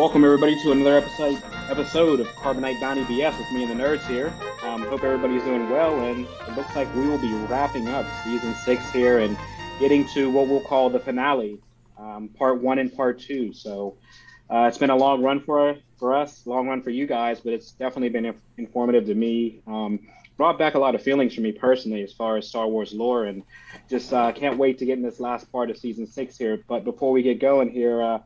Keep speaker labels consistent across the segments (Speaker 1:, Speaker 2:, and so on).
Speaker 1: Welcome everybody to another episode episode of Carbonite Bounty BS with me and the nerds here. Um, hope everybody's doing well, and it looks like we will be wrapping up season six here and getting to what we'll call the finale, um, part one and part two. So uh, it's been a long run for for us, long run for you guys, but it's definitely been informative to me. Um, brought back a lot of feelings for me personally as far as Star Wars lore, and just uh, can't wait to get in this last part of season six here. But before we get going here. Uh,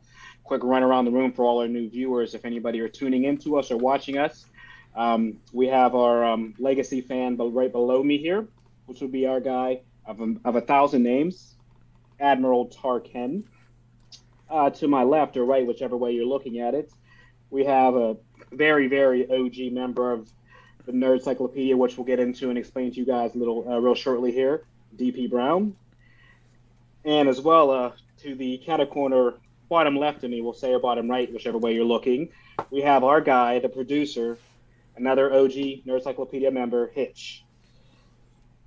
Speaker 1: quick run around the room for all our new viewers. If anybody are tuning into us or watching us, um, we have our um, legacy fan right below me here, which would be our guy of a, of a thousand names, Admiral Tarken. Uh, to my left or right, whichever way you're looking at it, we have a very, very OG member of the Nerd Cyclopedia, which we'll get into and explain to you guys a little uh, real shortly here, DP Brown. And as well uh, to the catacorner bottom left of me, we'll say, or bottom right, whichever way you're looking, we have our guy, the producer, another OG Nerdcyclopedia member, Hitch.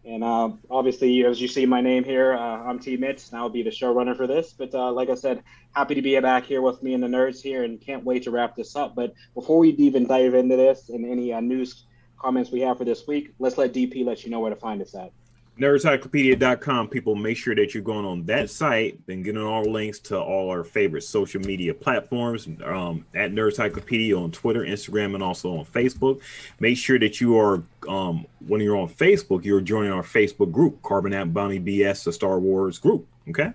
Speaker 1: And uh, obviously, as you see my name here, uh, I'm T Mitch, and I'll be the showrunner for this. But uh, like I said, happy to be back here with me and the nerds here, and can't wait to wrap this up. But before we even dive into this and any uh, news comments we have for this week, let's let DP let you know where to find us at
Speaker 2: nerdcyclopedia.com people make sure that you're going on that site and getting all links to all our favorite social media platforms um, at nerdcyclopedia on twitter instagram and also on facebook. Make sure that you are um, when you're on facebook you're joining our facebook group carbonite bounty bs the star wars group Okay.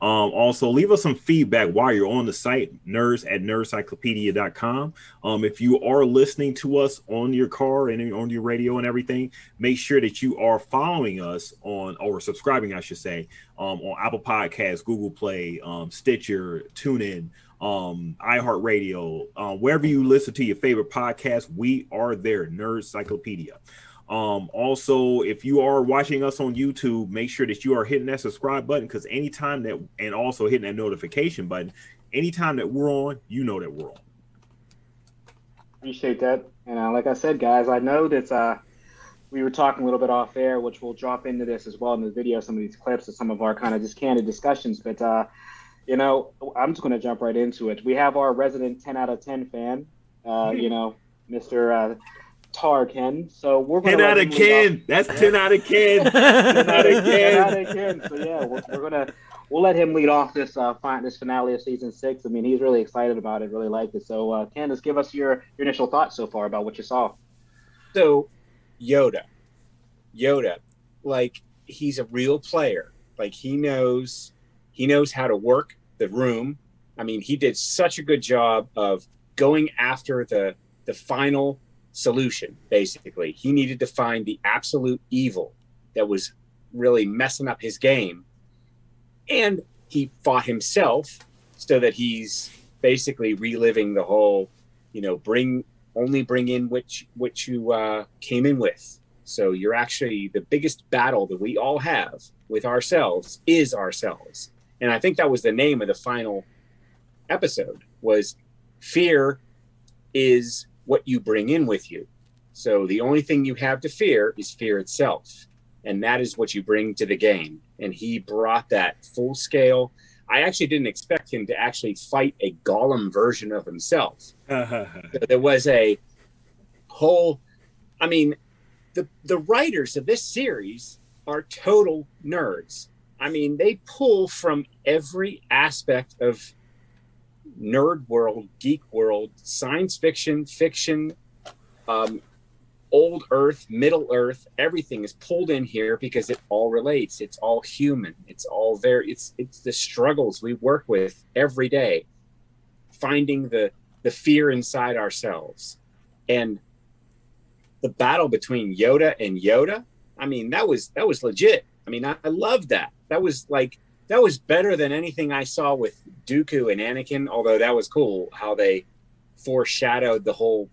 Speaker 2: Um, also, leave us some feedback while you're on the site, nerds at nerdcyclopedia.com. Um, if you are listening to us on your car and on your radio and everything, make sure that you are following us on or subscribing, I should say, um, on Apple Podcasts, Google Play, um, Stitcher, TuneIn, um, iHeartRadio, uh, wherever you listen to your favorite podcast, we are there, Nerd Cyclopedia. Um, also, if you are watching us on YouTube, make sure that you are hitting that subscribe button because anytime that, and also hitting that notification button, anytime that we're on, you know that we're on.
Speaker 1: Appreciate that. And uh, like I said, guys, I know that uh, we were talking a little bit off air, which we'll drop into this as well in the video, some of these clips of some of our kind of just candid discussions. But, uh, you know, I'm just going to jump right into it. We have our resident 10 out of 10 fan, uh, you know, Mr. Tar Ken. So we're
Speaker 2: going 10 out of Ken. That's 10 out of Ken. 10 out of Ken.
Speaker 1: out of Ken. So yeah, we're, we're gonna we'll let him lead off this uh this finale of season six. I mean, he's really excited about it, really liked it. So uh Candace, give us your, your initial thoughts so far about what you saw.
Speaker 3: So Yoda. Yoda, like he's a real player. Like he knows he knows how to work the room. I mean, he did such a good job of going after the the final solution, basically. He needed to find the absolute evil that was really messing up his game. And he fought himself so that he's basically reliving the whole, you know, bring only bring in which which you uh, came in with. So you're actually the biggest battle that we all have with ourselves is ourselves. And I think that was the name of the final episode was fear is what you bring in with you. So the only thing you have to fear is fear itself. And that is what you bring to the game. And he brought that full scale. I actually didn't expect him to actually fight a Gollum version of himself. so there was a whole, I mean, the, the writers of this series are total nerds. I mean, they pull from every aspect of nerd world, geek world, science fiction, fiction, um, old Earth, Middle Earth, everything is pulled in here because it all relates. It's all human. It's all very. It's it's the struggles we work with every day, finding the the fear inside ourselves, and the battle between Yoda and Yoda. I mean, that was that was legit. I mean, I, I love that. That was like that was better than anything I saw with Dooku and Anakin. Although that was cool how they foreshadowed the whole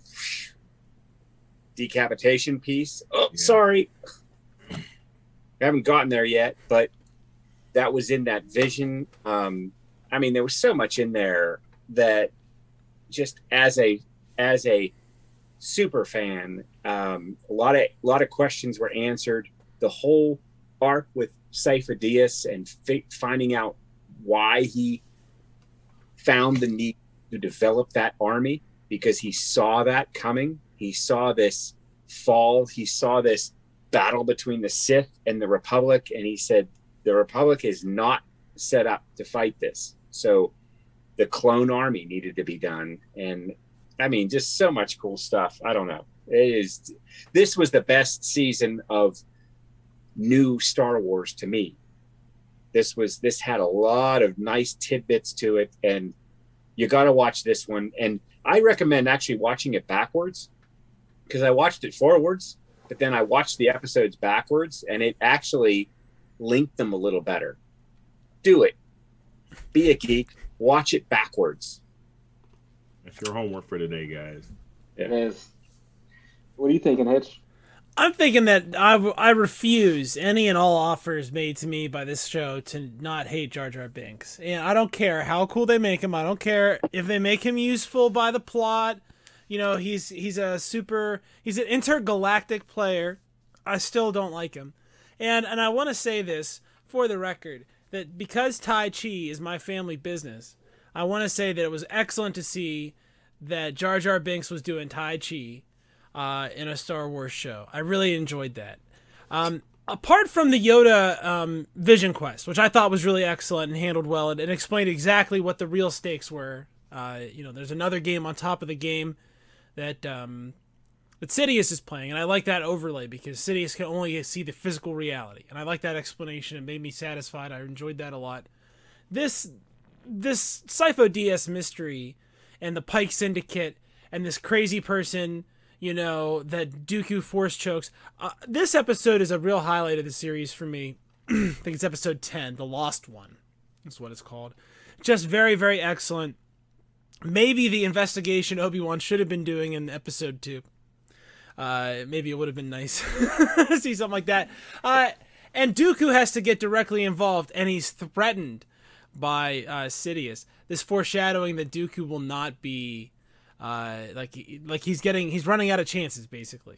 Speaker 3: decapitation piece. Oh, yeah. sorry, I haven't gotten there yet, but that was in that vision. Um, I mean, there was so much in there that just as a as a super fan, um, a lot of a lot of questions were answered. The whole arc with Sifo-Dyas and f- finding out why he found the need to develop that army because he saw that coming. He saw this fall. He saw this battle between the Sith and the Republic, and he said the Republic is not set up to fight this. So the clone army needed to be done, and I mean, just so much cool stuff. I don't know. It is. This was the best season of new Star Wars to me. This was. This had a lot of nice tidbits to it, and you got to watch this one. And I recommend actually watching it backwards because I watched it forwards, but then I watched the episodes backwards, and it actually linked them a little better. Do it. Be a geek. Watch it backwards.
Speaker 2: That's your homework for today, guys.
Speaker 1: It is. What are you thinking, Hitch?
Speaker 4: I'm thinking that I, I refuse any and all offers made to me by this show to not hate Jar Jar Binks. And I don't care how cool they make him. I don't care if they make him useful by the plot. You know, he's he's a super he's an intergalactic player. I still don't like him. And and I want to say this for the record that because Tai Chi is my family business, I want to say that it was excellent to see that Jar Jar Binks was doing Tai Chi uh, in a Star Wars show. I really enjoyed that. Um, apart from the Yoda um, Vision Quest, which I thought was really excellent and handled well, and, and explained exactly what the real stakes were. Uh, you know, there's another game on top of the game that um, that Sidious is playing, and I like that overlay because Sidious can only see the physical reality, and I like that explanation. It made me satisfied. I enjoyed that a lot. This this Sifo-Dyas mystery and the Pike Syndicate and this crazy person you know, that Dooku force chokes. Uh, this episode is a real highlight of the series for me. I think it's episode 10, The Lost One. That's what it's called. Just very, very excellent. Maybe the investigation Obi Wan should have been doing in episode 2. Uh, maybe it would have been nice to see something like that. Uh, and Dooku has to get directly involved, and he's threatened by uh, Sidious. This foreshadowing that Dooku will not be uh, like like he's getting he's running out of chances basically.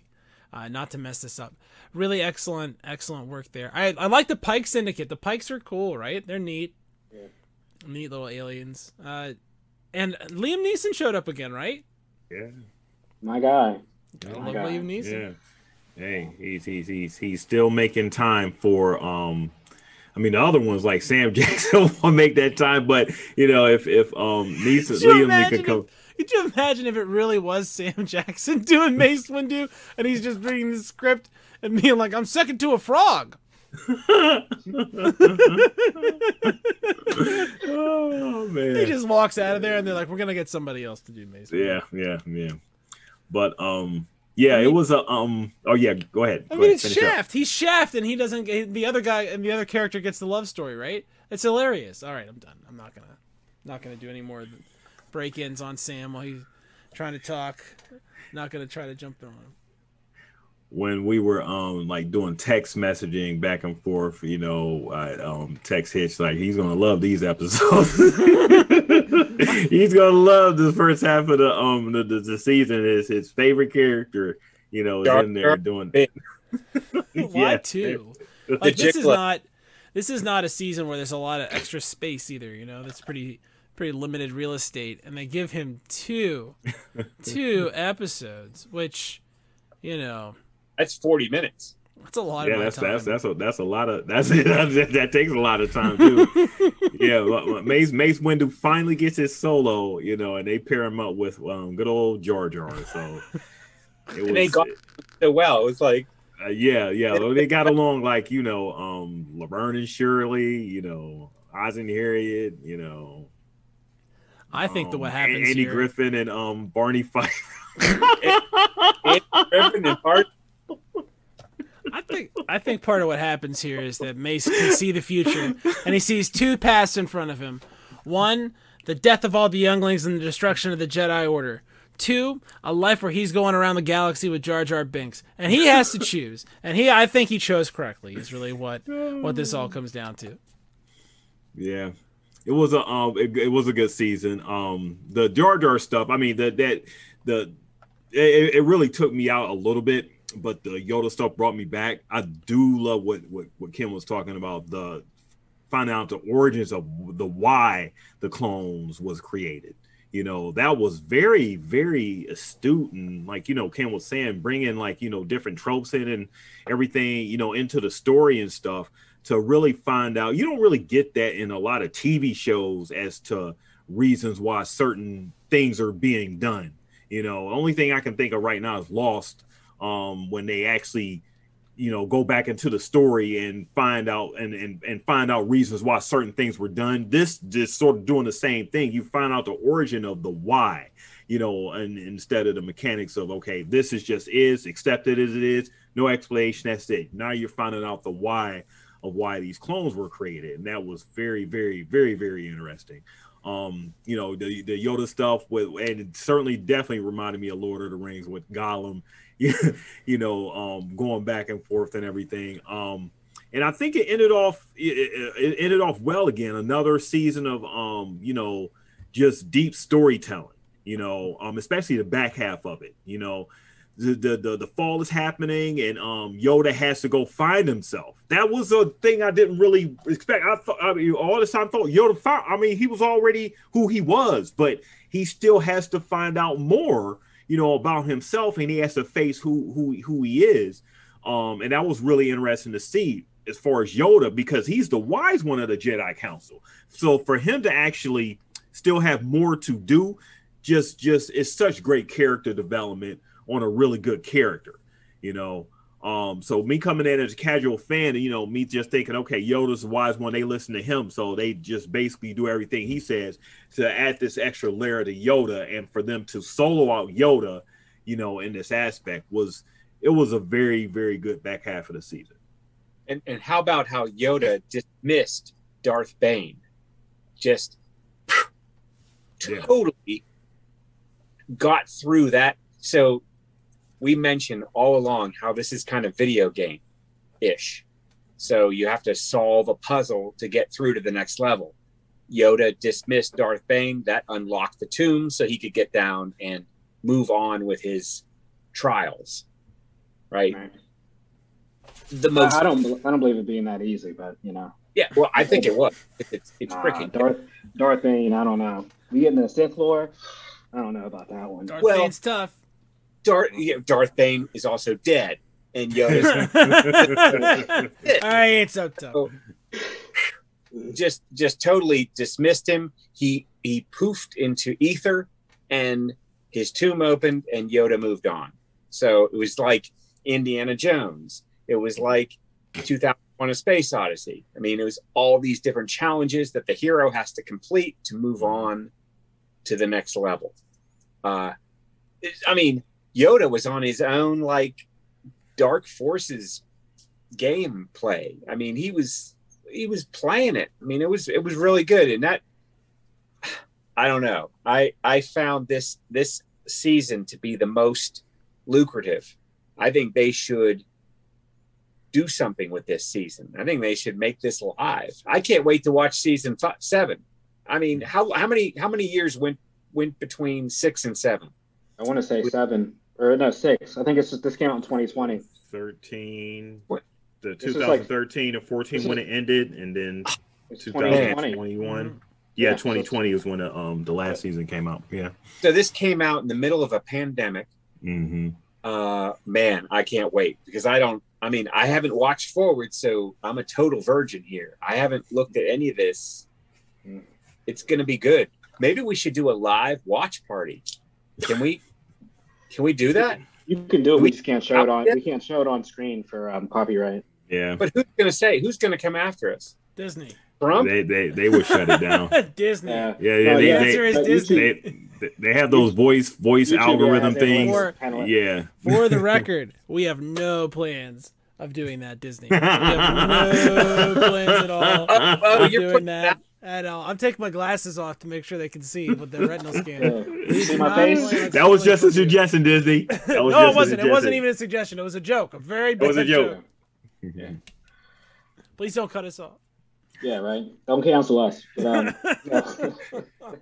Speaker 4: Uh, not to mess this up. Really excellent, excellent work there. I I like the Pike Syndicate. The Pikes are cool, right? They're neat. Yeah. Neat little aliens. Uh, and Liam Neeson showed up again, right?
Speaker 2: Yeah.
Speaker 1: My guy.
Speaker 4: I love Liam Neeson.
Speaker 2: Yeah. Hey, he's he's he's he's still making time for um I mean, the other ones like Sam Jackson will make that time, but you know, if if um Neeson Liam could come.
Speaker 4: If, could you imagine if it really was Sam Jackson doing Mace Windu and he's just reading the script and being like, I'm second to a frog?
Speaker 2: oh man.
Speaker 4: He just walks out of there and they're like, We're gonna get somebody else to do Mace.
Speaker 2: Yeah, yeah, yeah. But um yeah, I mean, it was a um. Oh yeah, go ahead.
Speaker 4: I
Speaker 2: go
Speaker 4: mean,
Speaker 2: ahead,
Speaker 4: it's Shaft. Up. He's Shaft, and he doesn't. The other guy and the other character gets the love story, right? It's hilarious. All right, I'm done. I'm not gonna, not gonna do any more break-ins on Sam while he's trying to talk. Not gonna try to jump in on him.
Speaker 2: When we were um like doing text messaging back and forth, you know, I um text Hitch like he's gonna love these episodes. he's gonna love this first half of the um the, the, the season. Is his favorite character, you know, is in there doing.
Speaker 4: Why yeah. too? Like this is not this is not a season where there's a lot of extra space either. You know, that's pretty pretty limited real estate, and they give him two, two episodes, which, you know,
Speaker 3: that's forty minutes.
Speaker 4: That's a lot.
Speaker 2: Yeah,
Speaker 4: that's
Speaker 2: time. that's that's a that's a lot of that's that, that takes a lot of time too. yeah, Mace Mace Windu finally gets his solo, you know, and they pair him up with um, good old Jar Jar. So
Speaker 3: it was, they got so well. It was like.
Speaker 2: Uh, yeah, yeah, they got along like you know, um, Laverne and Shirley, you know, Oz and Harriet, you know,
Speaker 4: I think um, that what happens
Speaker 2: Andy
Speaker 4: here...
Speaker 2: Griffin and um Barney Fife.
Speaker 4: Andy Griffin and Bart. I think I think part of what happens here is that Mace can see the future, and he sees two paths in front of him. One, the death of all the younglings and the destruction of the Jedi Order. Two, a life where he's going around the galaxy with Jar Jar Binks, and he has to choose. And he, I think, he chose correctly. Is really what what this all comes down to.
Speaker 2: Yeah, it was a um it, it, was a good season. Um the Jar Jar stuff, I mean that that the it, it, really took me out a little bit, but the Yoda stuff brought me back. I do love what what, what Kim was talking about, the finding out the origins of the why the clones was created. you know that was very very astute and like you know ken was saying bringing like you know different tropes in and everything you know into the story and stuff to really find out. You don't really get that in a lot of tv shows as to reasons why certain things are being done. You know the only thing i can think of right now is lost um when they actually you know go back into the story and find out and, and and find out reasons why certain things were done. This just sort of doing the same thing. You find out the origin of the why you know and instead of the mechanics of okay this is just is accepted as it is no explanation that's it. Now you're finding out the why of why these clones were created and that was very very very very interesting um you know the the yoda stuff with and it certainly definitely reminded me of lord of the rings with gollum you know, um, going back and forth and everything. Um, and I think it ended off it, it, ended off well again. Another season of um, you know, just deep storytelling. You know, um, especially the back half of it. You know, the the the, the fall is happening, and um, Yoda has to go find himself. That was a thing I didn't really expect. I thought I mean, all this time thought Yoda. Found, I mean, he was already who he was, but he still has to find out more you know, about himself, and he has to face who who who he is. Um, and that was really interesting to see as far as Yoda because he's the wise one of the Jedi Council. So for him to actually still have more to do, just just it's such great character development on a really good character, you know. Um, so me coming in as a casual fan, and you know, me just thinking, okay, Yoda's the wise one, they listen to him, so they just basically do everything he says to add this extra layer to Yoda, and for them to solo out Yoda, you know, in this aspect was it was a very, very good back half of the season.
Speaker 3: And and how about how Yoda dismissed Darth Bane? Just yeah. totally got through that. So we mentioned all along how this is kind of video game ish. So you have to solve a puzzle to get through to the next level. Yoda dismissed Darth Bane. That unlocked the tomb so he could get down and move on with his trials. Right. right.
Speaker 1: The most. I don't. I don't believe it being that easy, but you know.
Speaker 3: Yeah. Well, I think it was. It's it's uh, freaking
Speaker 1: Darth Darth Bane. I don't know. We get in the Sith lore. I don't know about that one.
Speaker 4: Darth well, Bane's tough.
Speaker 3: Darth Darth Bane is also dead, and Yoda's.
Speaker 4: I ain't so tough. So,
Speaker 3: just just totally dismissed him. He he poofed into ether, and his tomb opened, and Yoda moved on. So it was like Indiana Jones. It was like 2001: A Space Odyssey. I mean, it was all these different challenges that the hero has to complete to move on to the next level. Uh, I mean, Yoda was on his own like Dark Forces gameplay. I mean, he was he was playing it. I mean, it was it was really good. And that I don't know. I I found this this season to be the most lucrative. I think they should do something with this season. I think they should make this live. I can't wait to watch season five, seven. I mean, how how many how many years went went between six and seven?
Speaker 1: I want to say seven or no six. I think it's just, this came out in 2020.
Speaker 2: 13. What? The 2013 like, 14 when it ended, and then 2021. Yeah, yeah, 2020 is when the, um the last season came out. Yeah.
Speaker 3: So this came out in the middle of a pandemic.
Speaker 2: Mm-hmm.
Speaker 3: Uh, man, I can't wait because I don't. I mean, I haven't watched forward, so I'm a total virgin here. I haven't looked at any of this. It's going to be good. Maybe we should do a live watch party. Can we? Can we do that?
Speaker 1: You can do it. We, we just can't show it on. We can't show it on screen for um, copyright.
Speaker 2: Yeah.
Speaker 3: But who's going to say? Who's going to come after us?
Speaker 4: Disney.
Speaker 3: Trump?
Speaker 2: They they they would shut it down.
Speaker 4: Disney.
Speaker 2: Yeah, yeah. yeah they,
Speaker 4: the answer is Disney.
Speaker 2: They, they have those voice voice YouTube, algorithm yeah, things. For, yeah.
Speaker 4: For the record, we have no plans of doing that. Disney. We have no plans at all. Oh, oh you're doing that. that at all. I'm taking my glasses off to make sure they can see with the retinal scan.
Speaker 1: see my face?
Speaker 2: That was just a suggestion, Disney. That
Speaker 4: was no, it wasn't. It wasn't even a suggestion. It was a joke. A very bad
Speaker 2: it was a joke.
Speaker 4: joke. Yeah. Please don't cut us off.
Speaker 1: Yeah, right. Don't cancel us. But, um,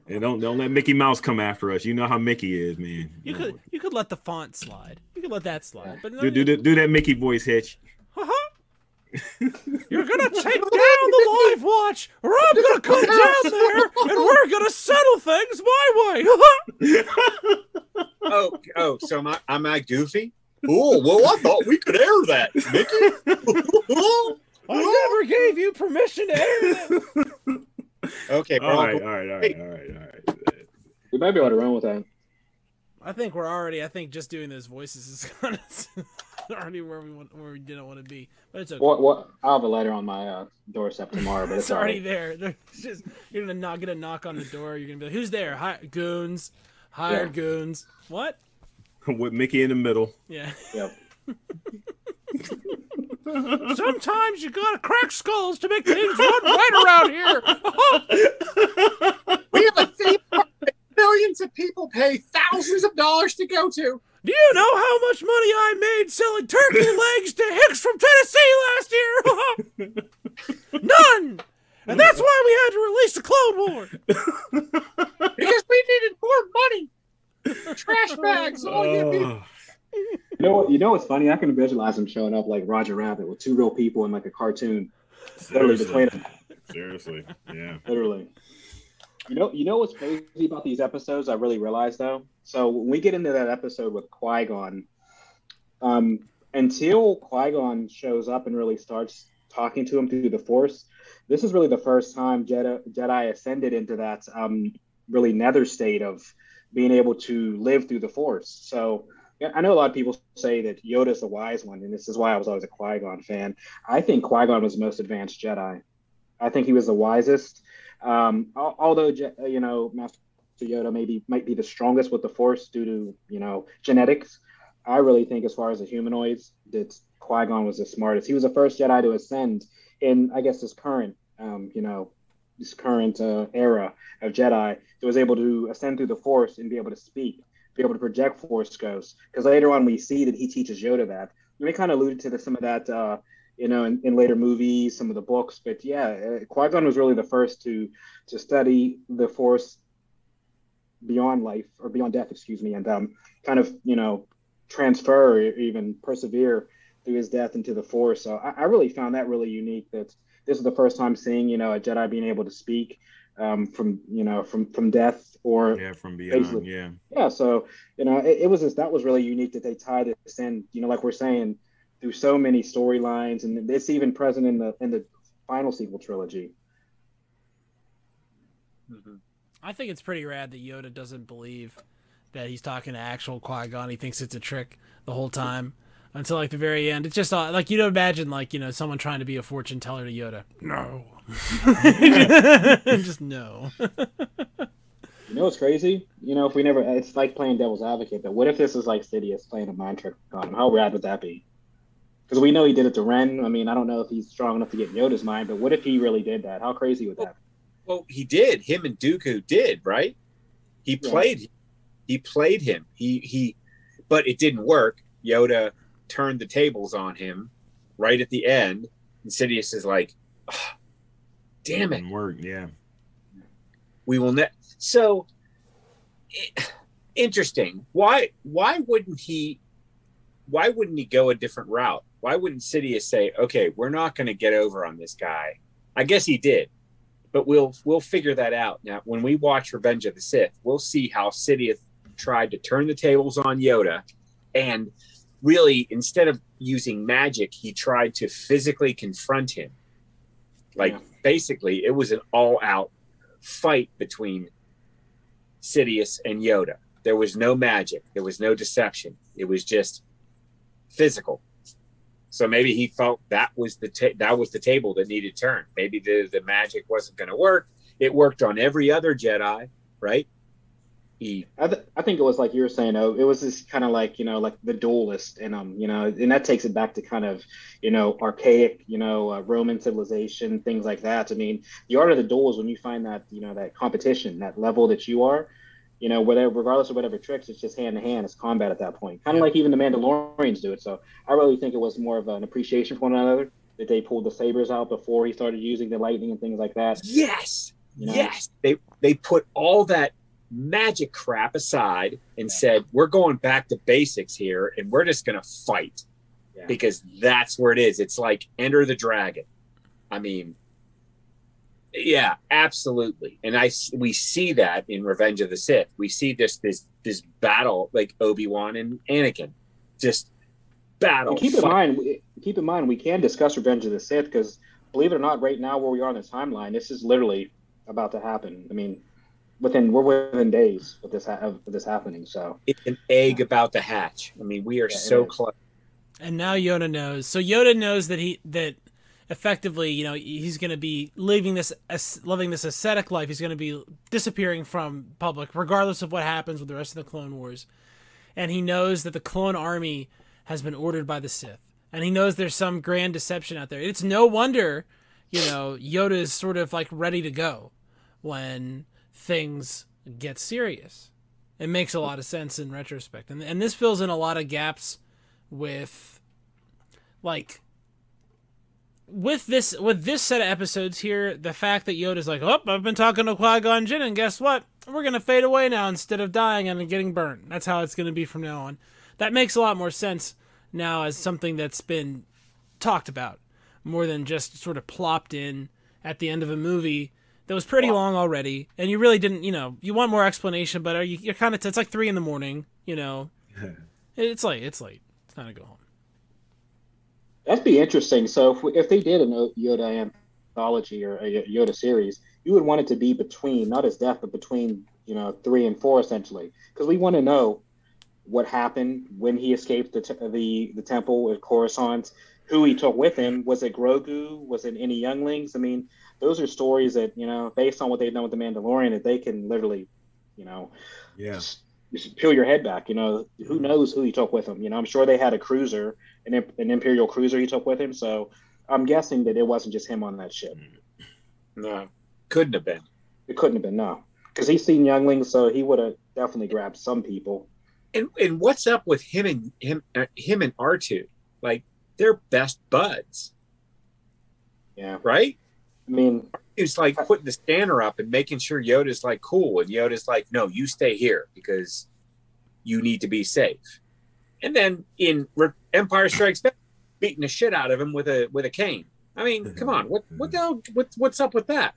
Speaker 2: and don't don't let Mickey Mouse come after us. You know how Mickey is, man.
Speaker 4: You, could you could let the font slide. You could let that slide. But
Speaker 2: no, do, do, do, do that Mickey voice, Hitch.
Speaker 4: You're gonna take down the live watch, or I'm gonna come down there and we're gonna settle things my way.
Speaker 3: Oh, oh, so am I, am I goofy? Oh, well, I thought we could air that, Mickey.
Speaker 4: I never gave you permission to air it.
Speaker 3: okay,
Speaker 2: all right, all right, all right, all right, all right.
Speaker 1: We might be able to run with that.
Speaker 4: I think we're already. I think just doing those voices is kind of already where we want, where we didn't want to be. But it's okay.
Speaker 1: What? What? I'll have a letter on my uh, doorstep tomorrow, but
Speaker 4: it's
Speaker 1: it's
Speaker 4: already
Speaker 1: already.
Speaker 4: there. There's just you're gonna knock, get a knock on the door. You're gonna be like, "Who's there? Hi, goons, hired goons. What?
Speaker 2: With Mickey in the middle.
Speaker 4: Yeah.
Speaker 1: Yep.
Speaker 4: Sometimes you gotta crack skulls to make things run right around here.
Speaker 3: We have a theme park that millions of people pay thousands of dollars to go to.
Speaker 4: Do you know how much money I made selling turkey legs to Hicks from Tennessee last year? None. And that's why we had to release the Clone War.
Speaker 3: Because we needed more money. Trash bags, all you people.
Speaker 2: Oh,
Speaker 1: You know what? You know what's funny? I can visualize him showing up like Roger Rabbit with two real people in like a cartoon, literally between
Speaker 2: seriously.
Speaker 1: them.
Speaker 2: Seriously, yeah.
Speaker 1: Literally. You know, you know what's crazy about these episodes? I really realized though. So when we get into that episode with Qui Gon, um, until Qui Gon shows up and really starts talking to him through the Force, this is really the first time Jedi, Jedi ascended into that um, really nether state of being able to live through the Force. So I know a lot of people say that Yoda's the wise one, and this is why I was always a Qui Gon fan. I think Qui Gon was the most advanced Jedi. I think he was the wisest. Um, although you know Master Yoda maybe might be the strongest with the Force due to you know genetics, I really think as far as the humanoids that Qui Gon was the smartest. He was the first Jedi to ascend in I guess this current um, you know this current uh, era of Jedi that was able to ascend through the Force and be able to speak, be able to project Force ghosts. Because later on we see that he teaches Yoda that. And they kind of alluded to the, some of that. Uh, you know, in, in later movies, some of the books. But yeah, uh, Qui Gon was really the first to to study the Force beyond life or beyond death, excuse me, and um, kind of you know transfer or even persevere through his death into the Force. So I, I really found that really unique. That this is the first time seeing you know a Jedi being able to speak um, from you know from from death or
Speaker 2: Yeah, from beyond.
Speaker 1: Basically.
Speaker 2: Yeah.
Speaker 1: yeah, so you know, it, it was just that was really unique that they tied this in. You know, like we're saying, through so many storylines, and it's even present in the in the final sequel trilogy.
Speaker 4: I think it's pretty rad that Yoda doesn't believe that he's talking to actual Qui Gon. He thinks it's a trick the whole time until like the very end. It's just uh, like you don't imagine like you know someone trying to be a fortune teller to Yoda. No, just no.
Speaker 1: You know what's crazy? You know, if we never, it's like playing devil's advocate. But what if this is like Sidious playing a mind trick on him? How rad would that be? Because we know he did it to Ren. I mean, I don't know if he's strong enough to get Yoda's mind, but what if he really did that? How crazy would that? be?
Speaker 3: Well, he did. Him and Dooku did, right? He
Speaker 1: Yeah.
Speaker 3: played. He played him. He he, but it didn't work. Yoda turned the tables on him right at the end. And Sidious is like, "Ah, "Damn it,
Speaker 2: Didn't work. Yeah.
Speaker 3: we will ne-. So i- interesting. Why why wouldn't he? Why wouldn't he go a different route? Why wouldn't Sidious say, "Okay, we're not going to get over on this guy"? I guess he did, but we'll we'll figure that out now. When we watch Revenge of the Sith, we'll see how Sidious tried to turn the tables on Yoda, and really instead of using magic, he tried to physically confront him. Like
Speaker 1: Yeah.
Speaker 3: basically, it was an all-out fight between Sidious and Yoda. There was no magic. There was no deception. It was just physical. So maybe he felt that was the ta- that was the table that needed turned. Maybe the the magic wasn't going to work. It worked on every other Jedi, right? He
Speaker 1: I, th- I think it was like you were saying, oh, it was just kind of like, you know, like the duelist and um, you know, and that takes it back to kind of, you know, archaic, you know, uh, Roman civilization, things like that. I mean, the art of the duel is when you find that, you know, that competition, that level that you are, you know, whatever, regardless of whatever tricks, it's just hand to hand, it's combat at that point. Kind of like even the Mandalorians do it. So I really think it was more of an appreciation for one another that they pulled the sabers out before he started using the lightning and things like that.
Speaker 3: yes,
Speaker 1: You know?
Speaker 3: yes, they they put all that magic crap aside and said, "We're going back to basics here, and we're just going to fight."
Speaker 1: Yeah.
Speaker 3: because that's where it is. It's like Enter the Dragon. I mean, yeah, absolutely. And I we see that in Revenge of the Sith. We see this this this battle like Obi Wan and Anakin, just battle.
Speaker 1: And keep in mind, we- keep in mind, we can discuss Revenge of the Sith because, believe it or not, right now where we are in the timeline, this is literally about to happen. I mean, within we're within days of this ha- of this happening. So
Speaker 3: It's an egg about to hatch. I mean, we are
Speaker 1: Yeah,
Speaker 3: so close.
Speaker 4: And now Yoda knows. So Yoda knows that he that effectively, you know, he's going to be living this living this ascetic life. He's going to be disappearing from public regardless of what happens with the rest of the Clone Wars. And he knows that the clone army has been ordered by the Sith. And he knows there's some grand deception out there. It's no wonder, you know, Yoda is sort of like ready to go when things get serious. It makes a lot of sense in retrospect. And and this fills in a lot of gaps with like with this with this set of episodes here, the fact that Yoda's like, "Oh, I've been talking to Qui Gon Jinn, and guess what? We're gonna fade away now instead of dying and getting burned. That's how it's gonna be from now on." That makes a lot more sense now as something that's been talked about more than just sort of plopped in at the end of a movie that was pretty long already, and you really didn't, you know, you want more explanation, but are you, you're kind of it's like three in the morning, you know, it's late, it's late, it's time to go home.
Speaker 1: That'd be interesting. So if, we, if they did a Yoda anthology or a Yoda series, you would want it to be between not his death, but between you know three and four essentially, because we want to know what happened when he escaped the t- the the temple at Coruscant, who he took with him. Was it Grogu? Was it any younglings? I mean, those are stories that you know, based on what they've done with the Mandalorian, that they can literally, you know,
Speaker 2: Yeah.
Speaker 1: just, just peel your head back. You know, who mm-hmm. knows who he took with him? You know, I'm sure they had a cruiser, an, an Imperial cruiser he took with him. So I'm guessing that it wasn't just him on that ship.
Speaker 3: No, couldn't have been.
Speaker 1: It couldn't have been no, because he's seen younglings, so he would have definitely grabbed some people.
Speaker 3: And and what's up with him and him uh, him and R two? Like they're best buds,
Speaker 1: Yeah,
Speaker 3: right?
Speaker 1: I mean,
Speaker 3: He's like putting the scanner up and making sure Yoda's like cool, and Yoda's like, "No, you stay here because you need to be safe." And then in Re- Empire Strikes Back, beating the shit out of him with a with a cane. I mean, mm-hmm. come on, what what mm-hmm. the hell, what, what's up with that?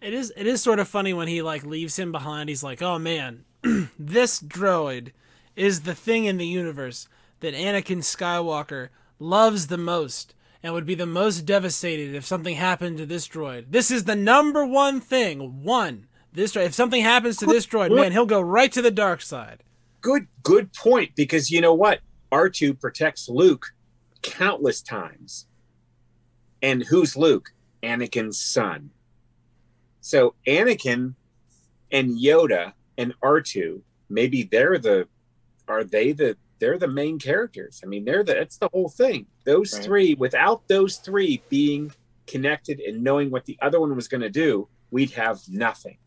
Speaker 4: It is it is sort of funny when he like leaves him behind. He's like, "Oh man, this droid is the thing in the universe that Anakin Skywalker loves the most and would be the most devastated if something happened to this droid. This is the number one thing. One, this droid. If something happens to this droid, man, he'll go right to the dark side."
Speaker 3: Good good point because you know what, R two protects Luke countless times, and who's Luke? Anakin's son. So Anakin and Yoda and R2, maybe they're the are they the they're the main characters. I mean, they're the that's the whole thing. Those
Speaker 1: Right.
Speaker 3: three, without those three being connected and knowing what the other one was going to do, we'd have nothing.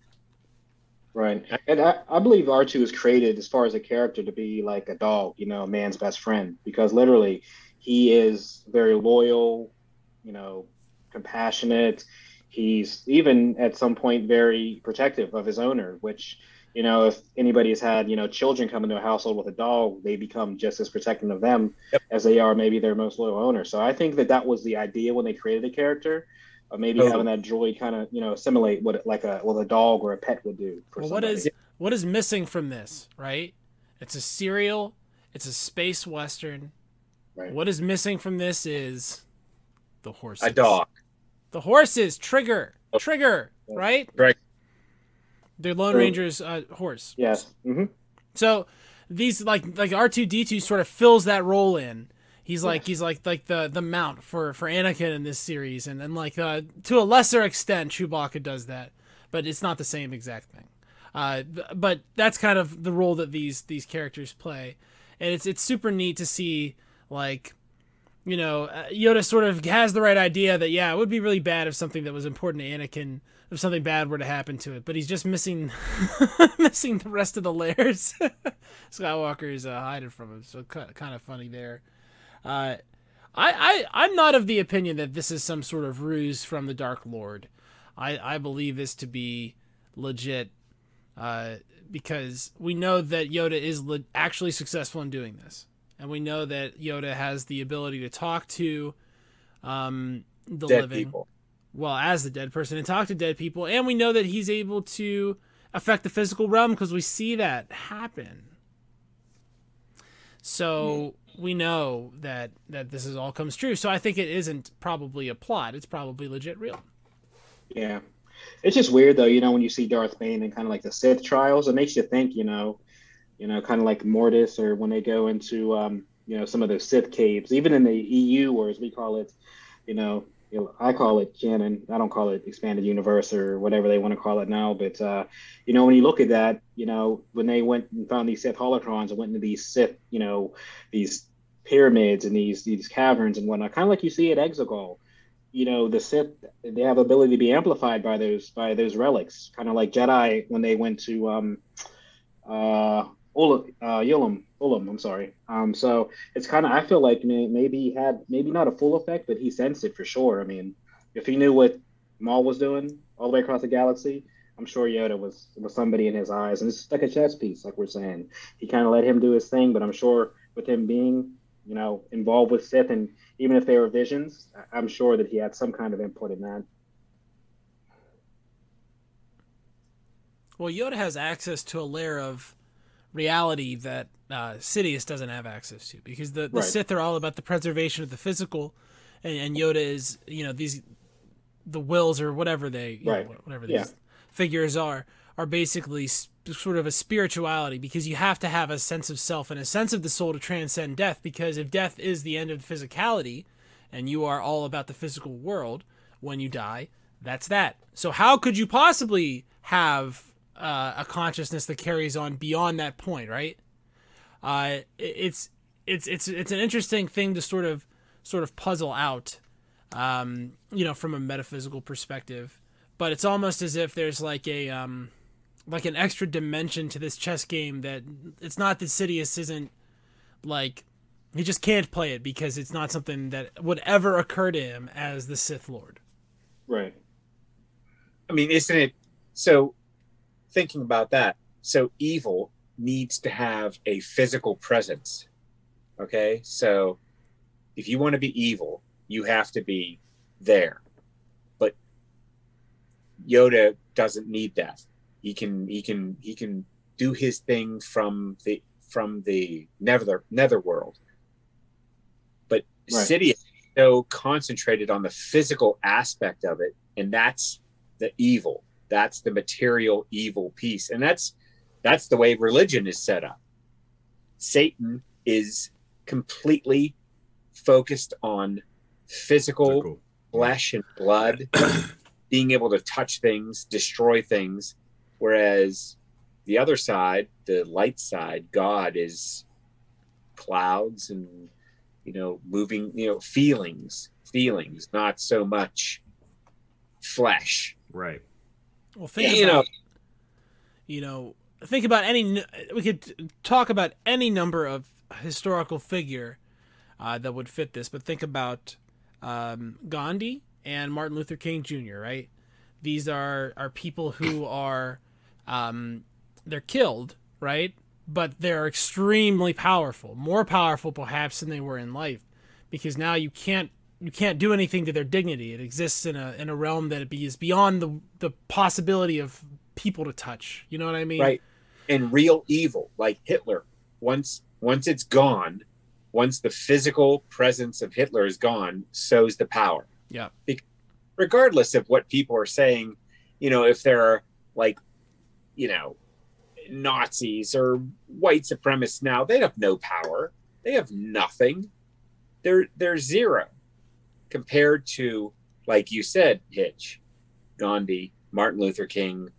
Speaker 1: Right. And I, I believe R2 was created as far as a character to be like a dog, you know, a man's best friend, because literally he is very loyal, you know, compassionate. He's even at some point very protective of his owner, which, you know, if anybody has had, you know, children come into a household with a dog, they become just as protective of them
Speaker 3: Yep.
Speaker 1: as they are maybe their most loyal owner. So I think that that was the idea when they created the character of maybe
Speaker 3: Totally.
Speaker 1: having that droid kind of, you know, assimilate what like a well a dog or a pet would do. For
Speaker 4: Well, what
Speaker 1: somebody.
Speaker 4: is what is missing from this, right? It's a serial, it's a space western.
Speaker 1: Right.
Speaker 4: What is missing from this is the horses.
Speaker 3: A dog.
Speaker 4: The horses, trigger, trigger, right?
Speaker 3: Right.
Speaker 4: The Lone
Speaker 1: True.
Speaker 4: Ranger's uh, horse.
Speaker 1: Yes. hmm
Speaker 4: So these like like R two D two sort of fills that role in. He's like he's like like the the mount for for Anakin in this series, and and like uh, to a lesser extent, Chewbacca does that, but it's not the same exact thing. Uh, but that's kind of the role that these these characters play, and it's it's super neat to see like you know, uh, Yoda sort of has the right idea that yeah, it would be really bad if something that was important to Anakin, if something bad were to happen to it. But he's just missing, missing the rest of the layers. Skywalker is uh, hiding from him, so kind of funny there. Uh, I, I, I'm not of the opinion that this is some sort of ruse from the Dark Lord. I, I believe this to be legit, uh, because we know that Yoda is le- actually successful in doing this and we know that Yoda has the ability to talk to um, the
Speaker 3: Dead
Speaker 4: living,
Speaker 3: people.
Speaker 4: well, as the dead person, and talk to dead people, and we know that he's able to affect the physical realm because we see that happen. So we know that that this is all comes true. So I think it isn't probably a plot; it's probably legit real.
Speaker 1: Yeah. It's just weird though, you know, when you see Darth Bane and kind of like the Sith trials, it makes you think, you know, you know, kind of like Mortis or when they go into, um, you know, some of those Sith caves, even in the EU, or as we call it, you know, I call it canon. I don't call it expanded universe or whatever they want to call it now. But uh, you know, when you look at that, you know, when they went and found these Sith holocrons and went into these Sith, you know, these pyramids and these these caverns and whatnot, kind of like you see at Exegol. You know, the Sith they have ability to be amplified by those by those relics, kind of like Jedi when they went to um, uh, Ilum, uh, Ilum, Ilum. I'm sorry. Um, so it's kind of I feel like may, maybe he had maybe not a full effect, but he sensed it for sure. I mean, if he knew what Maul was doing all the way across the galaxy, I'm sure Yoda was was somebody in his eyes, and it's like a chess piece, like we're saying. He kind of let him do his thing, but I'm sure with him being you know involved with Sith, and even if they were visions, I'm sure that he had some kind of input in that.
Speaker 4: Well, Yoda has access to a layer of reality that uh, Sidious doesn't have access to because the, the
Speaker 1: Right.
Speaker 4: Sith are all about the preservation of the physical, and, and Yoda is you know these the wills or whatever they you know, whatever these
Speaker 1: Yeah.
Speaker 4: figures are are basically s- sort of a spirituality because you have to have a sense of self and a sense of the soul to transcend death because if death is the end of physicality and you are all about the physical world when you die that's that so how could you possibly have uh, a consciousness that carries on beyond that point right uh, it's it's it's it's an interesting thing to sort of sort of puzzle out um, you know from a metaphysical perspective but it's almost as if there's like a um, like an extra dimension to this chess game that it's not that Sidious isn't like he just can't play it because it's not something that would ever occur to him as the Sith Lord.
Speaker 1: Right.
Speaker 3: I mean, isn't it so? Thinking about that, so evil needs to have a physical presence. Okay, so if you want to be evil, you have to be there. But Yoda doesn't need that. He can he can he can do his thing from the from the nether netherworld. But
Speaker 1: Right.
Speaker 3: Sidious is so concentrated on the physical aspect of it, and that's the evil. That's the material evil piece, and that's that's the way religion is set up. Satan is completely focused on physical
Speaker 2: Cool.
Speaker 3: flesh and blood, being able to touch things, destroy things, whereas the other side, the light side, God is clouds and you know moving, you know feelings, feelings, not so much flesh.
Speaker 2: Right.
Speaker 4: Well, think
Speaker 3: you know,
Speaker 4: about you know think about any we could talk about any number of historical figure uh, that would fit this but think about um, gandhi and martin luther king jr right? These are are people who are um, they're killed right? But they're extremely powerful more powerful perhaps than they were in life because now you can't you can't do anything to their dignity. It exists in a in a realm that it be is beyond the the possibility of people to touch. You know what I mean?
Speaker 3: right? And real evil, like Hitler, once once it's gone, once the physical presence of Hitler is gone, so's the power.
Speaker 4: Yeah.
Speaker 3: regardless of what people are saying, you know, if they're like, you know, Nazis or white supremacists now, they have no power. They have nothing. They're they're zero compared to, like you said, Hitch, Gandhi, Martin Luther King,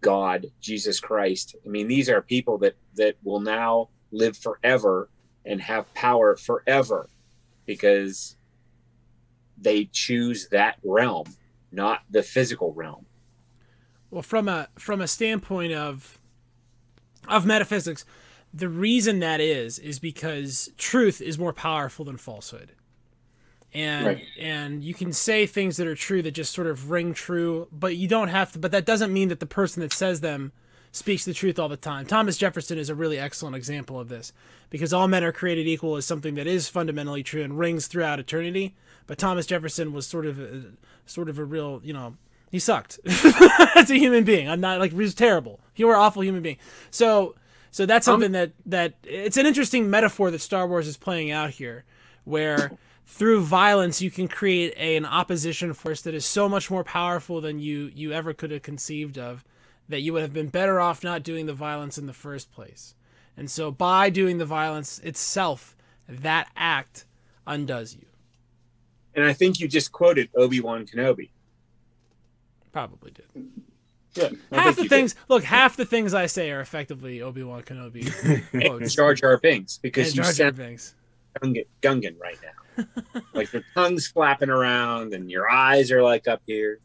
Speaker 3: God, Jesus Christ. I mean, these are people that that will now live forever and have power forever because they choose that realm, not the physical realm.
Speaker 4: Well, from a from a standpoint of of metaphysics, the reason that is is because truth is more powerful than falsehood. And
Speaker 1: Right.
Speaker 4: and you can say things that are true that just sort of ring true, but you don't have to but that doesn't mean that the person that says them speaks the truth all the time. Thomas Jefferson is a really excellent example of this because all men are created equal is something that is fundamentally true and rings throughout eternity. But Thomas Jefferson was sort of a, sort of a real, you know, he sucked as a human being. I'm not like he was terrible. He was an awful human being. So so that's something um, that that it's an interesting metaphor that Star Wars is playing out here, where through violence you can create a, an opposition force that is so much more powerful than you you ever could have conceived of that you would have been better off not doing the violence in the first place. And so by doing the violence itself, that act undoes you.
Speaker 3: And I think you just quoted Obi-Wan Kenobi.
Speaker 4: Probably did.
Speaker 3: Yeah,
Speaker 4: half the things. Did. Look, half the things I say are effectively Obi Wan Kenobi
Speaker 3: quotes. Jar Jar Binks because
Speaker 4: and
Speaker 3: you
Speaker 4: Jar Jar Binks.
Speaker 3: Gungan, Gungan right now. Like your tongue's flapping around and your eyes are like up here.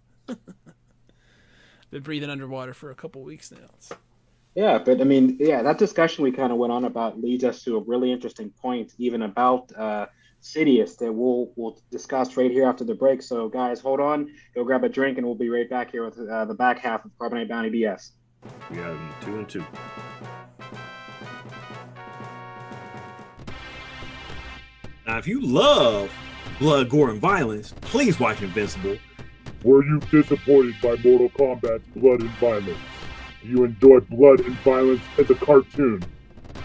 Speaker 4: Been breathing underwater for a couple weeks now.
Speaker 1: Yeah, but I mean, yeah, that discussion we kind of went on about leads us to a really interesting point, even about uh, Sidious that we'll we'll discuss right here after the break. So, guys, hold on, go grab a drink, and we'll be right back here with uh, the back half of Carbonite Bounty BS.
Speaker 2: We have two and two. Now, if you love blood, gore, and violence, please watch Invincible.
Speaker 5: Were you disappointed by Mortal Kombat's blood and violence? Do you enjoy blood and violence as a cartoon?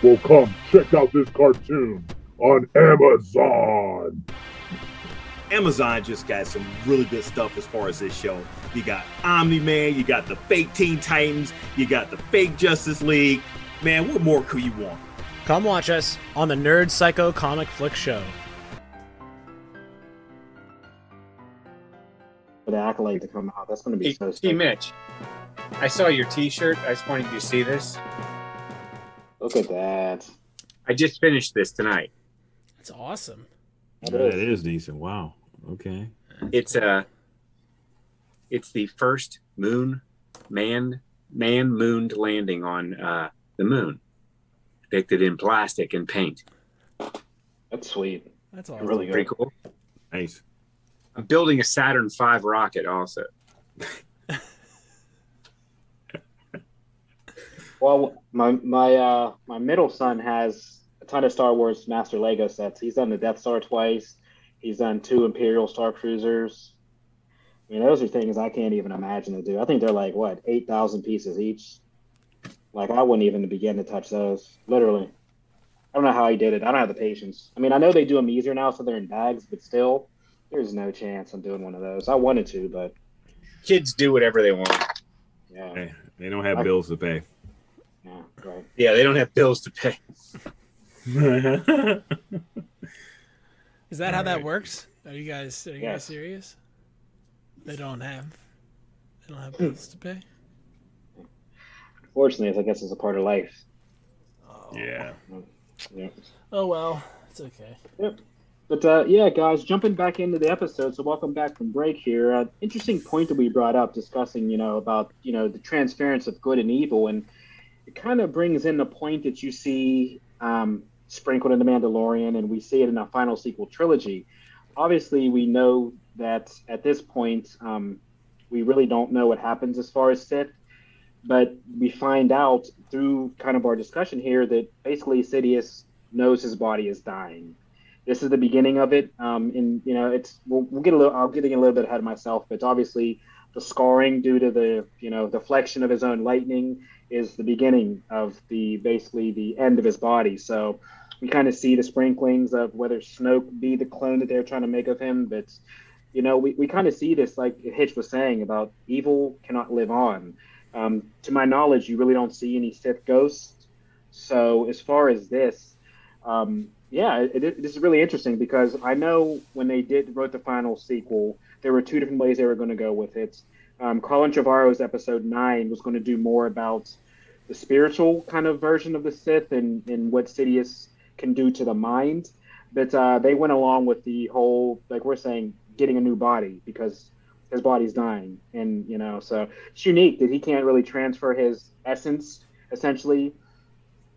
Speaker 5: Well, come check out this cartoon on Amazon.
Speaker 2: Amazon just got some really good stuff as far as this show. You got Omni Man, you got the fake Teen Titans, you got the fake Justice League. Man, what more could you want?
Speaker 4: Come watch us on the Nerd Psycho Comic Flick Show.
Speaker 1: For the accolade to come out, that's going to be
Speaker 3: hey,
Speaker 1: so.
Speaker 3: Hey, Mitch, I saw your T-shirt. I just wanted you to see this.
Speaker 1: Look at that!
Speaker 3: I just finished this tonight.
Speaker 4: It's awesome.
Speaker 2: It is. it is decent. Wow. Okay.
Speaker 3: It's a. Uh, it's the first moon, man, man mooned landing on uh, the moon depicted in plastic and paint.
Speaker 1: That's sweet.
Speaker 4: That's awesome.
Speaker 1: Really good.
Speaker 3: Pretty cool.
Speaker 2: Nice.
Speaker 3: I'm building a Saturn V rocket also.
Speaker 1: well, my my uh my middle son has a ton of Star Wars Master Lego sets. He's done the Death Star twice. He's done two Imperial Star Cruisers. I mean, those are things I can't even imagine to do. I think they're like what eight thousand pieces each. Like I wouldn't even begin to touch those. Literally. I don't know how he did it. I don't have the patience. I mean, I know they do them easier now, so they're in bags, but still, there's no chance I'm doing one of those. I wanted to, but
Speaker 3: kids do whatever they want.
Speaker 1: Yeah,
Speaker 2: hey, they don't have I, bills to pay.
Speaker 1: Yeah, right.
Speaker 3: Yeah, they don't have bills to pay.
Speaker 4: Is that All how right. that works? Are you guys are you yes. guys serious? They don't have they don't have bills to pay
Speaker 1: unfortunately, I guess it's a part of life.
Speaker 2: Oh. Yeah.
Speaker 1: Yeah.
Speaker 4: Oh well, it's okay.
Speaker 1: Yep. But uh, yeah, guys, jumping back into the episode. So welcome back from break here. Uh, interesting point that we brought up, discussing you know about you know the transference of good and evil, and it kind of brings in the point that you see um, sprinkled in the Mandalorian, and we see it in the final sequel trilogy. Obviously, we know that at this point, um, we really don't know what happens as far as Sith but we find out through kind of our discussion here that basically Sidious knows his body is dying. This is the beginning of it, um, and you know it's we'll, we'll get a little. I'll getting a little bit ahead of myself, but obviously the scarring due to the you know deflection of his own lightning is the beginning of the basically the end of his body. So we kind of see the sprinklings of whether Snoke be the clone that they're trying to make of him, but you know we, we kind of see this like Hitch was saying about evil cannot live on. Um, to my knowledge, you really don't see any Sith ghosts. So as far as this, um, yeah, it, it, this is really interesting because I know when they did wrote the final sequel, there were two different ways they were going to go with it. Um, Colin Trevorrow's episode nine was going to do more about the spiritual kind of version of the Sith and, and what Sidious can do to the mind. But uh, they went along with the whole, like we're saying, getting a new body because his body's dying, and you know, so it's unique that he can't really transfer his essence, essentially, you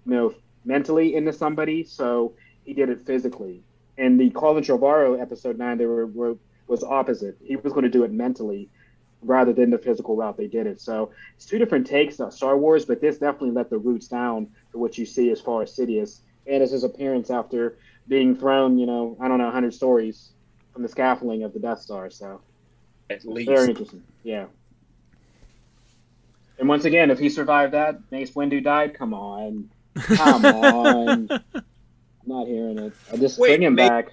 Speaker 1: know, mentally into somebody. So he did it physically. And the Colin Trevorrow episode nine, they were, were was opposite. He was going to do it mentally, rather than the physical route they did it. So it's two different takes on Star Wars, but this definitely let the roots down for what you see as far as Sidious and as his appearance after being thrown, you know, I don't know, 100 stories from the scaffolding of the Death Star. So
Speaker 3: At least.
Speaker 1: very interesting. Yeah. And once again, if he survived that, Mace Windu died. Come on, come on. I'm not hearing it. I just
Speaker 3: Wait,
Speaker 1: bring him
Speaker 3: Mace-
Speaker 1: back.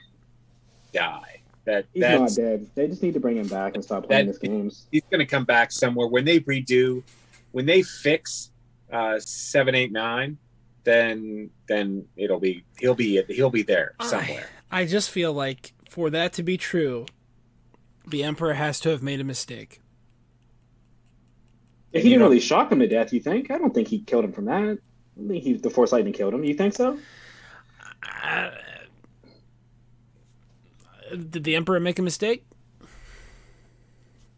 Speaker 3: die. That
Speaker 1: He's
Speaker 3: that's
Speaker 1: not dead. They just need to bring him back and stop playing
Speaker 3: That-
Speaker 1: his games.
Speaker 3: he's going to come back somewhere when they redo, when they fix uh, seven, eight, nine. Then then it'll be he'll be he'll be there somewhere.
Speaker 4: I just feel like for that to be true, the Emperor has to have made a mistake.
Speaker 1: If he didn't
Speaker 3: know-
Speaker 1: really shock him to death, you think? I don't think he killed him from that. I don't think he, the Force Lightning killed him. You think so?
Speaker 4: Uh, did the Emperor make a mistake?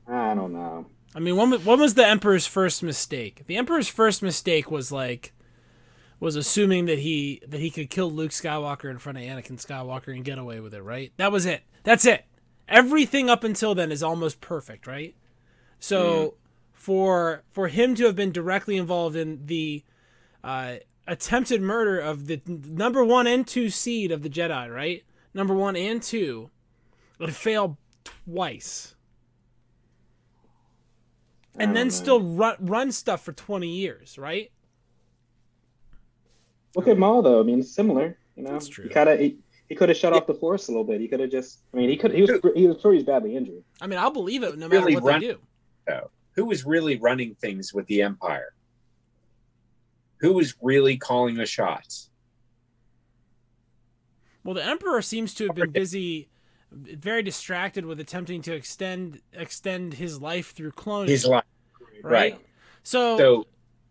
Speaker 1: I don't know.
Speaker 4: I mean, when, when was the Emperor's first mistake? The Emperor's first mistake was like was assuming that he that he could kill Luke Skywalker in front of Anakin Skywalker and get away with it, right? That was it. That's it. Everything up until then is almost perfect, right? So for for him to have been directly involved in the uh, attempted murder of the number one and two seed of the Jedi, right? Number one and two, it fail twice and then
Speaker 1: know.
Speaker 4: still run run stuff for 20 years, right?
Speaker 1: Look at Maul though. I mean, similar. You know,
Speaker 4: That's true.
Speaker 1: He kind of he, he could have shut off the Force a little bit. He could have just. I mean, he could. He was. He was pretty badly injured.
Speaker 4: I mean, I'll believe it no matter
Speaker 3: Really
Speaker 4: what
Speaker 3: run-
Speaker 4: they do.
Speaker 3: Who was really running things with the Empire? Who was really calling the shots?
Speaker 4: Well, the Emperor seems to have been busy, very distracted with attempting to extend extend his life through cloning.
Speaker 3: His life,
Speaker 4: right?
Speaker 3: right.
Speaker 4: So, so,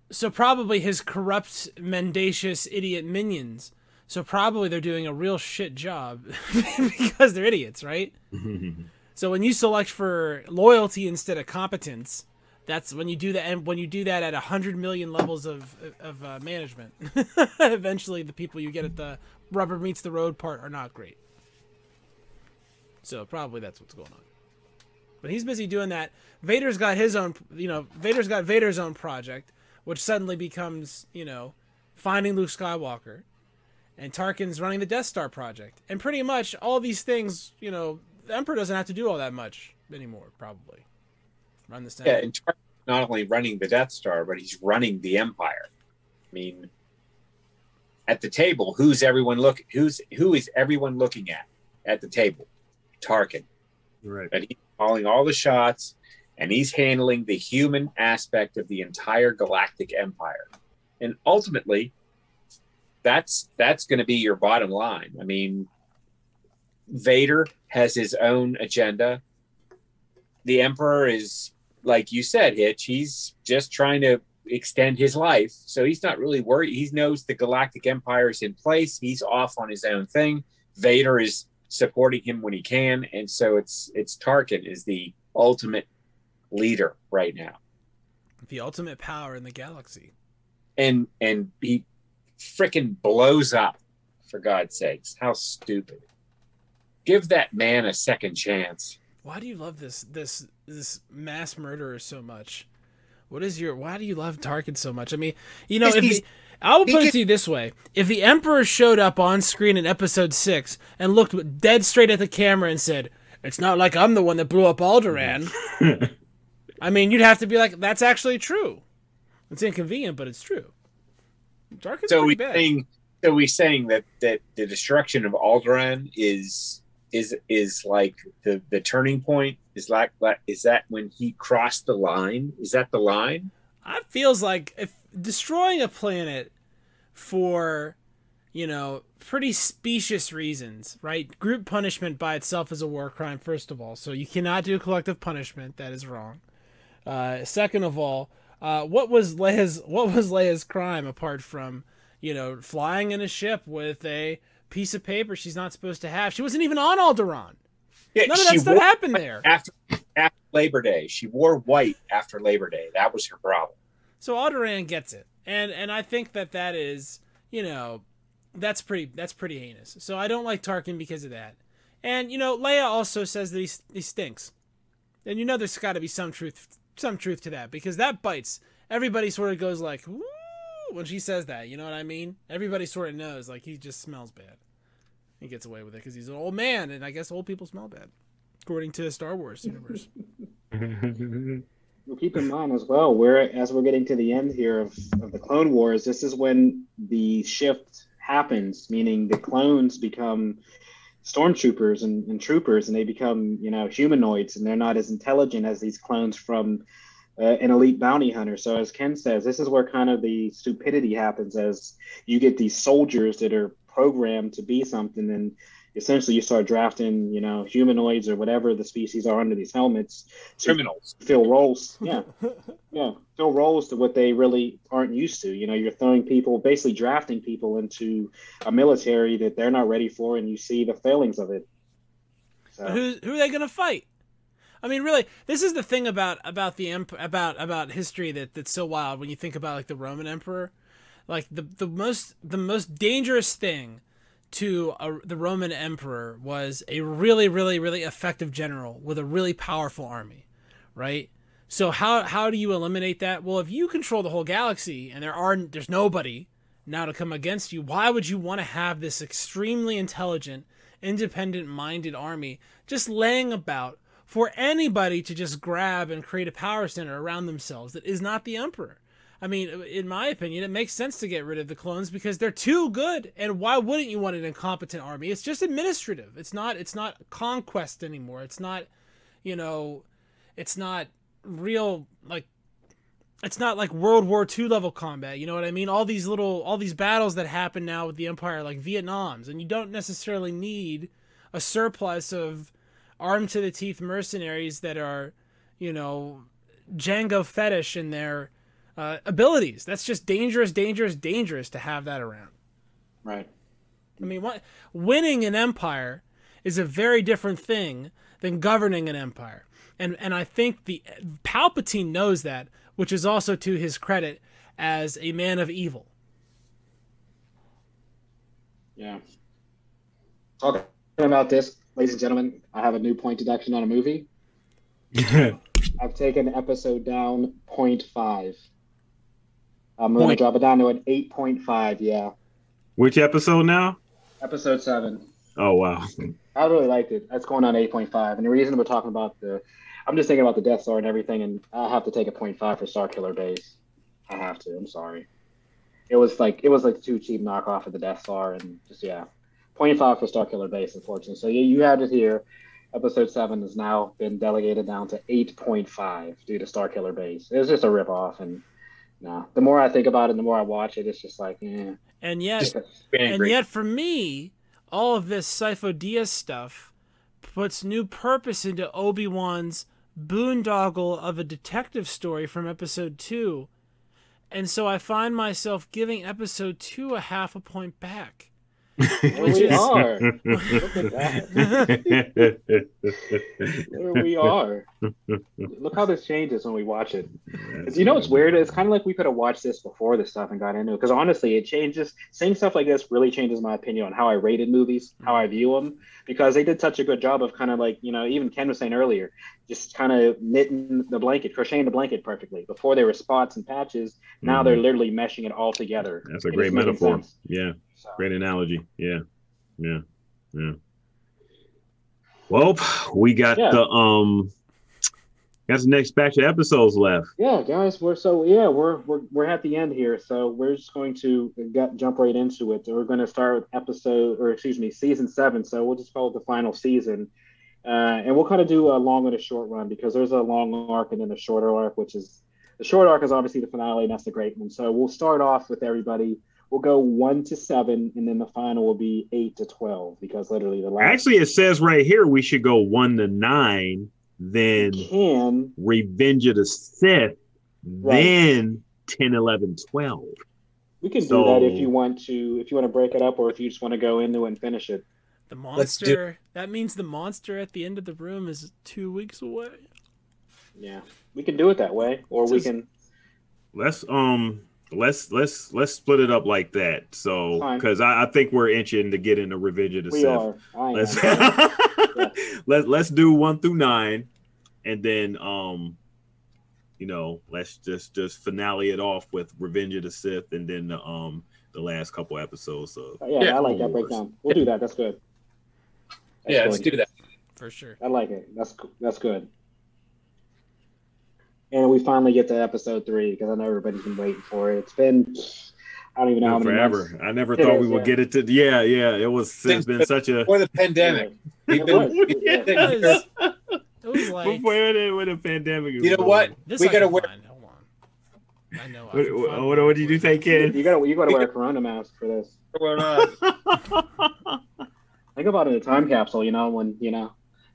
Speaker 3: So
Speaker 4: probably his corrupt, mendacious, idiot minions. So probably they're doing a real shit job because they're idiots, right? So when you select for loyalty instead of competence, that's when you do that. And when you do that at a hundred million levels of of uh, management, eventually the people you get at the rubber meets the road part are not great. So probably that's what's going on. But he's busy doing that. Vader's got his own, you know, Vader's got Vader's own project, which suddenly becomes, you know, finding Luke Skywalker. And Tarkin's running the Death Star project. And pretty much all these things, you know, the Emperor doesn't have to do all that much anymore, probably. Run this down.
Speaker 3: yeah, and Tarkin's not only running the Death Star, but he's running the Empire. I mean, at the table, who's everyone look? Who's who is everyone looking at at the table? Tarkin.
Speaker 2: right.
Speaker 3: and he's calling all the shots and he's handling the human aspect of the entire galactic empire and ultimately that's that's going to be your bottom line. I mean vader has his own agenda. The emperor is like you said hitch he's just trying to extend his life. So he's not really worried. He knows the galactic empire is in place. He's off on his own thing. Vader is supporting him when he can. And so it's it's tarkin is the ultimate leader right now.
Speaker 4: The ultimate power in the galaxy.
Speaker 3: and and he freaking blows up for god's sakes how stupid give that man a second chance
Speaker 4: Why do you love this this this mass murderer so much? What is your why do you love Tarkin so much? I mean, you know, if
Speaker 3: he's-
Speaker 4: the, I will
Speaker 3: he
Speaker 4: put it to you this way: if the Emperor showed up on screen in Episode Six and looked dead straight at the camera and said, "It's not like I'm the one that blew up Alderaan," I mean, you'd have to be like, "That's actually true." It's inconvenient, but it's true. Tarkin's
Speaker 3: so
Speaker 4: pretty
Speaker 3: we
Speaker 4: bad.
Speaker 3: saying so we saying that that the destruction of Alderaan is is is like the the turning point is like that is that when he crossed the line is that the line
Speaker 4: It feels like if destroying a planet for, you know, pretty specious reasons, right? Group punishment by itself is a war crime, first of all. So you cannot do collective punishment. That is wrong. Uh, second of all, uh, what was Leia's what was Leia's crime apart from, you know, flying in a ship with a piece of paper she's not supposed to have? She wasn't even on Alderaan.
Speaker 3: yeah,
Speaker 4: None of that stuff happened there.
Speaker 3: after after Labor Day. She wore white after Labor Day. That was her problem.
Speaker 4: So Alderaan gets it, and and I think that that is you know that's pretty that's pretty heinous. So I don't like Tarkin because of that. And you know Leia also says that he he stinks. then you know there's got to be some truth, some truth to that because that bites. Everybody sort of goes like, "Woo!" when she says that. You know what I mean? Everybody sort of knows like he just smells bad. He gets away with it because he's an old man, and I guess old people smell bad, according to the Star Wars universe.
Speaker 1: Well, keep in mind as well, we're as we're getting to the end here of, of the Clone Wars, this is when the shift happens, meaning the clones become stormtroopers and, and troopers, and they become, you know, humanoids, and they're not as intelligent as these clones from uh, an elite bounty hunter. So, as Ken says, this is where kind of the stupidity happens as you get these soldiers that are programmed to be something, and essentially you start drafting, you know, humanoids or whatever the species are under these helmets
Speaker 3: Criminals.
Speaker 1: fill roles. Yeah, yeah, fill roles to what they really aren't used to. You know, you're throwing people, basically drafting people into a military that they're not ready for, and you see the failings of it. So,
Speaker 4: who who are they gonna fight? I mean, really, this is the thing about about the emp- about about history that that's so wild when you think about like the Roman emperor, like the the most the most dangerous thing to a, the Roman emperor was a really really really effective general with a really powerful army, right? So how how do you eliminate that? Well, if you control the whole galaxy and there are there's nobody now to come against you, why would you want to have this extremely intelligent, independent minded army just laying about for anybody to just grab and create a power center around themselves that is not the emperor? I mean, in my opinion, it makes sense to get rid of the clones because they're too good. And why wouldn't you want an incompetent army? It's just administrative. It's not. It's not conquest anymore. It's not. You know, it's not real like it's not like World War II level combat. You know what I mean? All these little, all these battles that happen now with the Empire, like Vietnam's, and you don't necessarily need a surplus of armed to the teeth mercenaries that are, you know, Jango Fett-ish in their uh, abilities. That's just dangerous, dangerous, dangerous to have that around.
Speaker 1: right.
Speaker 4: I mean, what winning an empire is a very different thing than governing an empire. And and I think the Palpatine knows that, which is also to his credit as a man of evil.
Speaker 1: Yeah. Talking about this, ladies and gentlemen, I have a new point deduction on a movie. I've taken episode down 0.5. I'm going to drop it down to an 8.5. Yeah.
Speaker 2: Which episode now?
Speaker 1: Episode 7.
Speaker 2: Oh wow.
Speaker 1: I really liked it. That's going on 8.5. And the reason we're talking about the, I'm just thinking about the Death Star and everything, and I have to take a 0.5 for Starkiller Base. I have to. I'm sorry. It was like it was like too cheap knockoff of the Death Star, and just yeah, 0.5 for Starkiller Base, unfortunately. So yeah, you had it here. Episode seven has now been delegated down to 8.5 due to Starkiller Base. It was just a rip off, and no, the more I think about it, and the more I watch it, it's just like, eh.
Speaker 4: And yet, and yet for me, all of this Sifo-Dyas stuff puts new purpose into Obi Wan's boondoggle of a detective story from episode two, and so I find myself giving episode two a half a point back.
Speaker 1: We are. Look at that. We are. Look how this changes when we watch it. You know what's weird? It's kind of like we could have watched this before this stuff and got into it. Because honestly, it changes. Seeing stuff like this really changes my opinion on how I rated movies, how I view them, because they did such a good job of kind of like you know, even Ken was saying earlier, just kind of knitting the blanket, crocheting the blanket perfectly. Before there were spots and patches, now mm-hmm. they're literally meshing it all together.
Speaker 2: That's a great metaphor. Yeah,
Speaker 1: So,
Speaker 2: great analogy. Yeah, yeah, yeah. Well, we got
Speaker 1: Yeah.
Speaker 2: the um, got the next batch of episodes left.
Speaker 1: Yeah, guys, we're so yeah, we're we're we're at the end here, so we're just going to get, jump right into it. We're going to start with episode, or excuse me, season seven. So we'll just call it the final season, uh, and we'll kind of do a long and a short run because there's a long arc and then a shorter arc, which is the short arc is obviously the finale, and that's the great one. So we'll start off with everybody. We'll go one to seven, and then the final will be eight to twelve because literally the last
Speaker 2: Actually, it says right here we should go one to nine, then
Speaker 1: can
Speaker 2: Revenge of the Sith,
Speaker 1: Right.
Speaker 2: then 10, 11, 12.
Speaker 1: we can
Speaker 2: So-
Speaker 1: do that if you want to if you want to break it up or if you just want to go into and finish it.
Speaker 4: The
Speaker 3: Let's do-
Speaker 4: monster. That means the monster at the end of the room is two weeks away.
Speaker 1: Yeah, we can do it that way, or we
Speaker 4: Just-
Speaker 1: can.
Speaker 2: Let's um let's let's let's split it up like that. So because I, I think we're inching to get into Revenge of the
Speaker 1: We
Speaker 2: Sith.
Speaker 1: are.
Speaker 2: Let's
Speaker 1: am.
Speaker 2: let's let's do one through nine, and then um, you know, let's just just finale it off with Revenge of the Sith, and then the um the last couple episodes of
Speaker 1: Yeah,
Speaker 3: Yeah.
Speaker 1: I like that breakdown. We'll do that. That's good. That's
Speaker 3: Yeah, let's do that.
Speaker 4: For sure.
Speaker 1: I like it. That's that's good. And we finally get to episode three because I know everybody's been waiting for it. It's been I don't even know how many
Speaker 2: forever.
Speaker 1: months.
Speaker 2: I never
Speaker 1: It
Speaker 2: thought
Speaker 1: is,
Speaker 2: we would
Speaker 1: yeah.
Speaker 2: get it to. Yeah, yeah. It was. It's
Speaker 3: Since
Speaker 2: been
Speaker 3: the-
Speaker 2: such a
Speaker 3: Before the pandemic,
Speaker 1: It was. Yeah.
Speaker 3: been-
Speaker 4: It was, it was like
Speaker 2: before the, when the pandemic.
Speaker 3: you know what?
Speaker 4: this.
Speaker 3: we
Speaker 4: I
Speaker 3: gotta wear-
Speaker 4: find. Hold on. I know. I
Speaker 2: What,
Speaker 4: can
Speaker 2: what, what, what did you think, Ken?
Speaker 1: You gotta you gotta wear a corona mask for this. Think about it in a time capsule, you know, when, you know,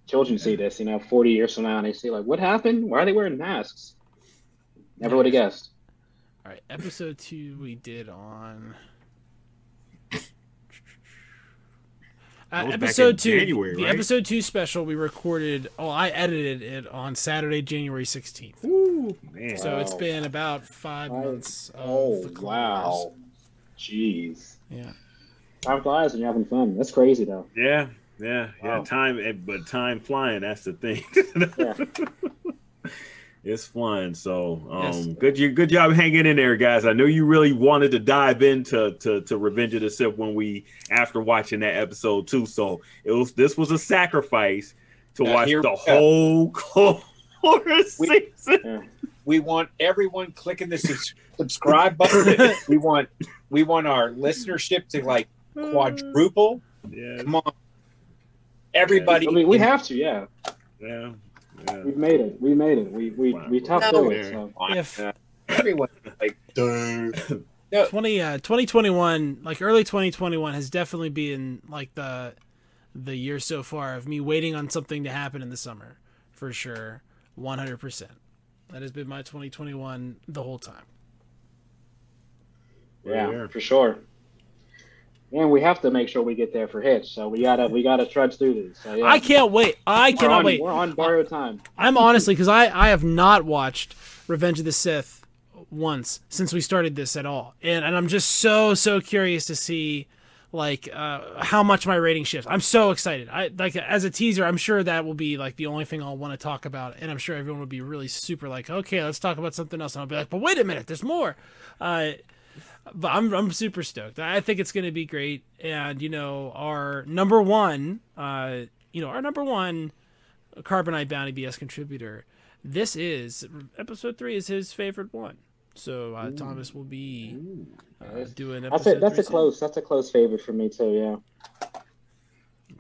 Speaker 1: children see this, you know, 40 years from now and they see, like, what happened? Why are they wearing masks? Never would have guessed.
Speaker 4: All right, episode two we did on. Uh, episode two,
Speaker 2: January,
Speaker 4: the
Speaker 2: right?
Speaker 4: episode two special we recorded. Oh, I edited it on Saturday, January sixteenth.
Speaker 2: Ooh, man.
Speaker 4: So it's
Speaker 1: Wow.
Speaker 4: been about five
Speaker 1: Five-
Speaker 4: months. Of
Speaker 1: Oh,
Speaker 4: the Clone
Speaker 1: wow. Jeez.
Speaker 4: Yeah,
Speaker 1: Time flies when you're having fun. That's crazy, though.
Speaker 2: yeah, yeah, yeah. Time, eh, but time flying. That's the thing.
Speaker 1: Yeah.
Speaker 2: It's flying. So, um,
Speaker 4: Yes.
Speaker 2: good, you, good job hanging in there, guys. I know you really wanted to dive into to, to Revenge of the Sith when we after watching that episode too. So it was this was a sacrifice to
Speaker 3: Now,
Speaker 2: watch
Speaker 3: here
Speaker 2: the
Speaker 3: we go.
Speaker 2: whole Clone Wars
Speaker 3: We-
Speaker 2: season.
Speaker 3: We want everyone clicking the subs- subscribe button. we want we want our listenership to like quadruple.
Speaker 2: Yeah,
Speaker 3: Come on, everybody.
Speaker 1: I mean, we have to, yeah.
Speaker 2: yeah, yeah.
Speaker 1: We've made it. We made it. We we
Speaker 2: Wow.
Speaker 1: we toughed
Speaker 3: No.
Speaker 1: through it. So.
Speaker 4: If-
Speaker 3: everyone like. duh.
Speaker 4: 20, uh, 2021, like early 2021 has definitely been like the the year so far of me waiting on something to happen in the summer for sure 100% that has been my 2021 the whole time
Speaker 1: Yeah,
Speaker 2: Yeah.
Speaker 1: for sure. And we have to make sure we get there for Hitch. So we gotta we gotta trudge through these. So, yeah.
Speaker 4: i can't wait i
Speaker 1: We're
Speaker 4: cannot
Speaker 1: on,
Speaker 4: wait
Speaker 1: We're on borrowed time.
Speaker 4: i'm honestly because i i have not watched revenge of the sith once since we started this at all and and i'm just so so curious to see like uh how much my rating shifts i'm so excited i like as a teaser i'm sure that will be like the only thing i'll want to talk about and i'm sure everyone will be really super like okay let's talk about something else and i'll be like but wait a minute there's more uh but I'm I'm super stoked. I think it's going to be great. And you know, our number one, uh, you know, our number one Carbonite Bounty BS contributor. This is episode three is his favorite one. So uh, Thomas will be uh, doing
Speaker 1: That's
Speaker 4: episode.
Speaker 1: a that's
Speaker 4: three
Speaker 1: a close that's a close favorite for me too. Yeah.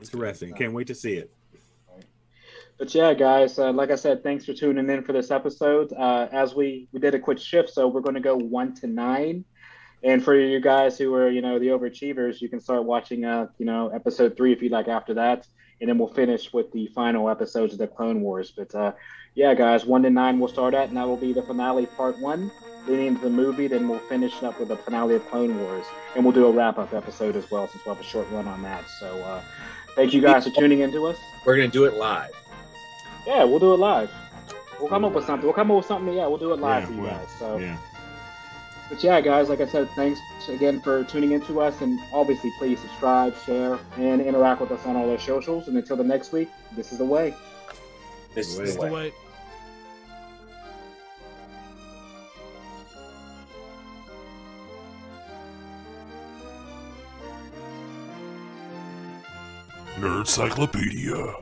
Speaker 2: It's Interesting. Can't wait to see it.
Speaker 1: But yeah, guys, uh, like I said, thanks for tuning in for this episode. Uh, as we we did a quick shift, so we're going to go one to nine. And for you guys who are, you know, the overachievers, you can start watching, uh, you know, episode three if you'd like after that, and then we'll finish with the final episodes of the Clone Wars. But uh, yeah, guys, one to nine we'll start at, and that will be the finale, part one, leading into the movie. Then we'll finish up with the finale of Clone Wars, and we'll do a wrap up episode as well, since we'll have a short run on that. So uh, thank you guys for tuning in to us.
Speaker 3: We're gonna do it live.
Speaker 1: Yeah, we'll do it live. We'll come up with something. We'll come up with something. Yeah, we'll do it live
Speaker 2: Yeah,
Speaker 1: for you
Speaker 2: well,
Speaker 1: guys. So,
Speaker 2: Yeah.
Speaker 1: But yeah, guys, like I said, thanks again for tuning into us, and obviously, please subscribe, share, and interact with us on all our socials. And until the next week, this is the way.
Speaker 3: This
Speaker 2: Wait.
Speaker 3: is
Speaker 4: It's
Speaker 3: the
Speaker 4: the
Speaker 3: way.
Speaker 4: way.
Speaker 5: Nerd Cyclopedia.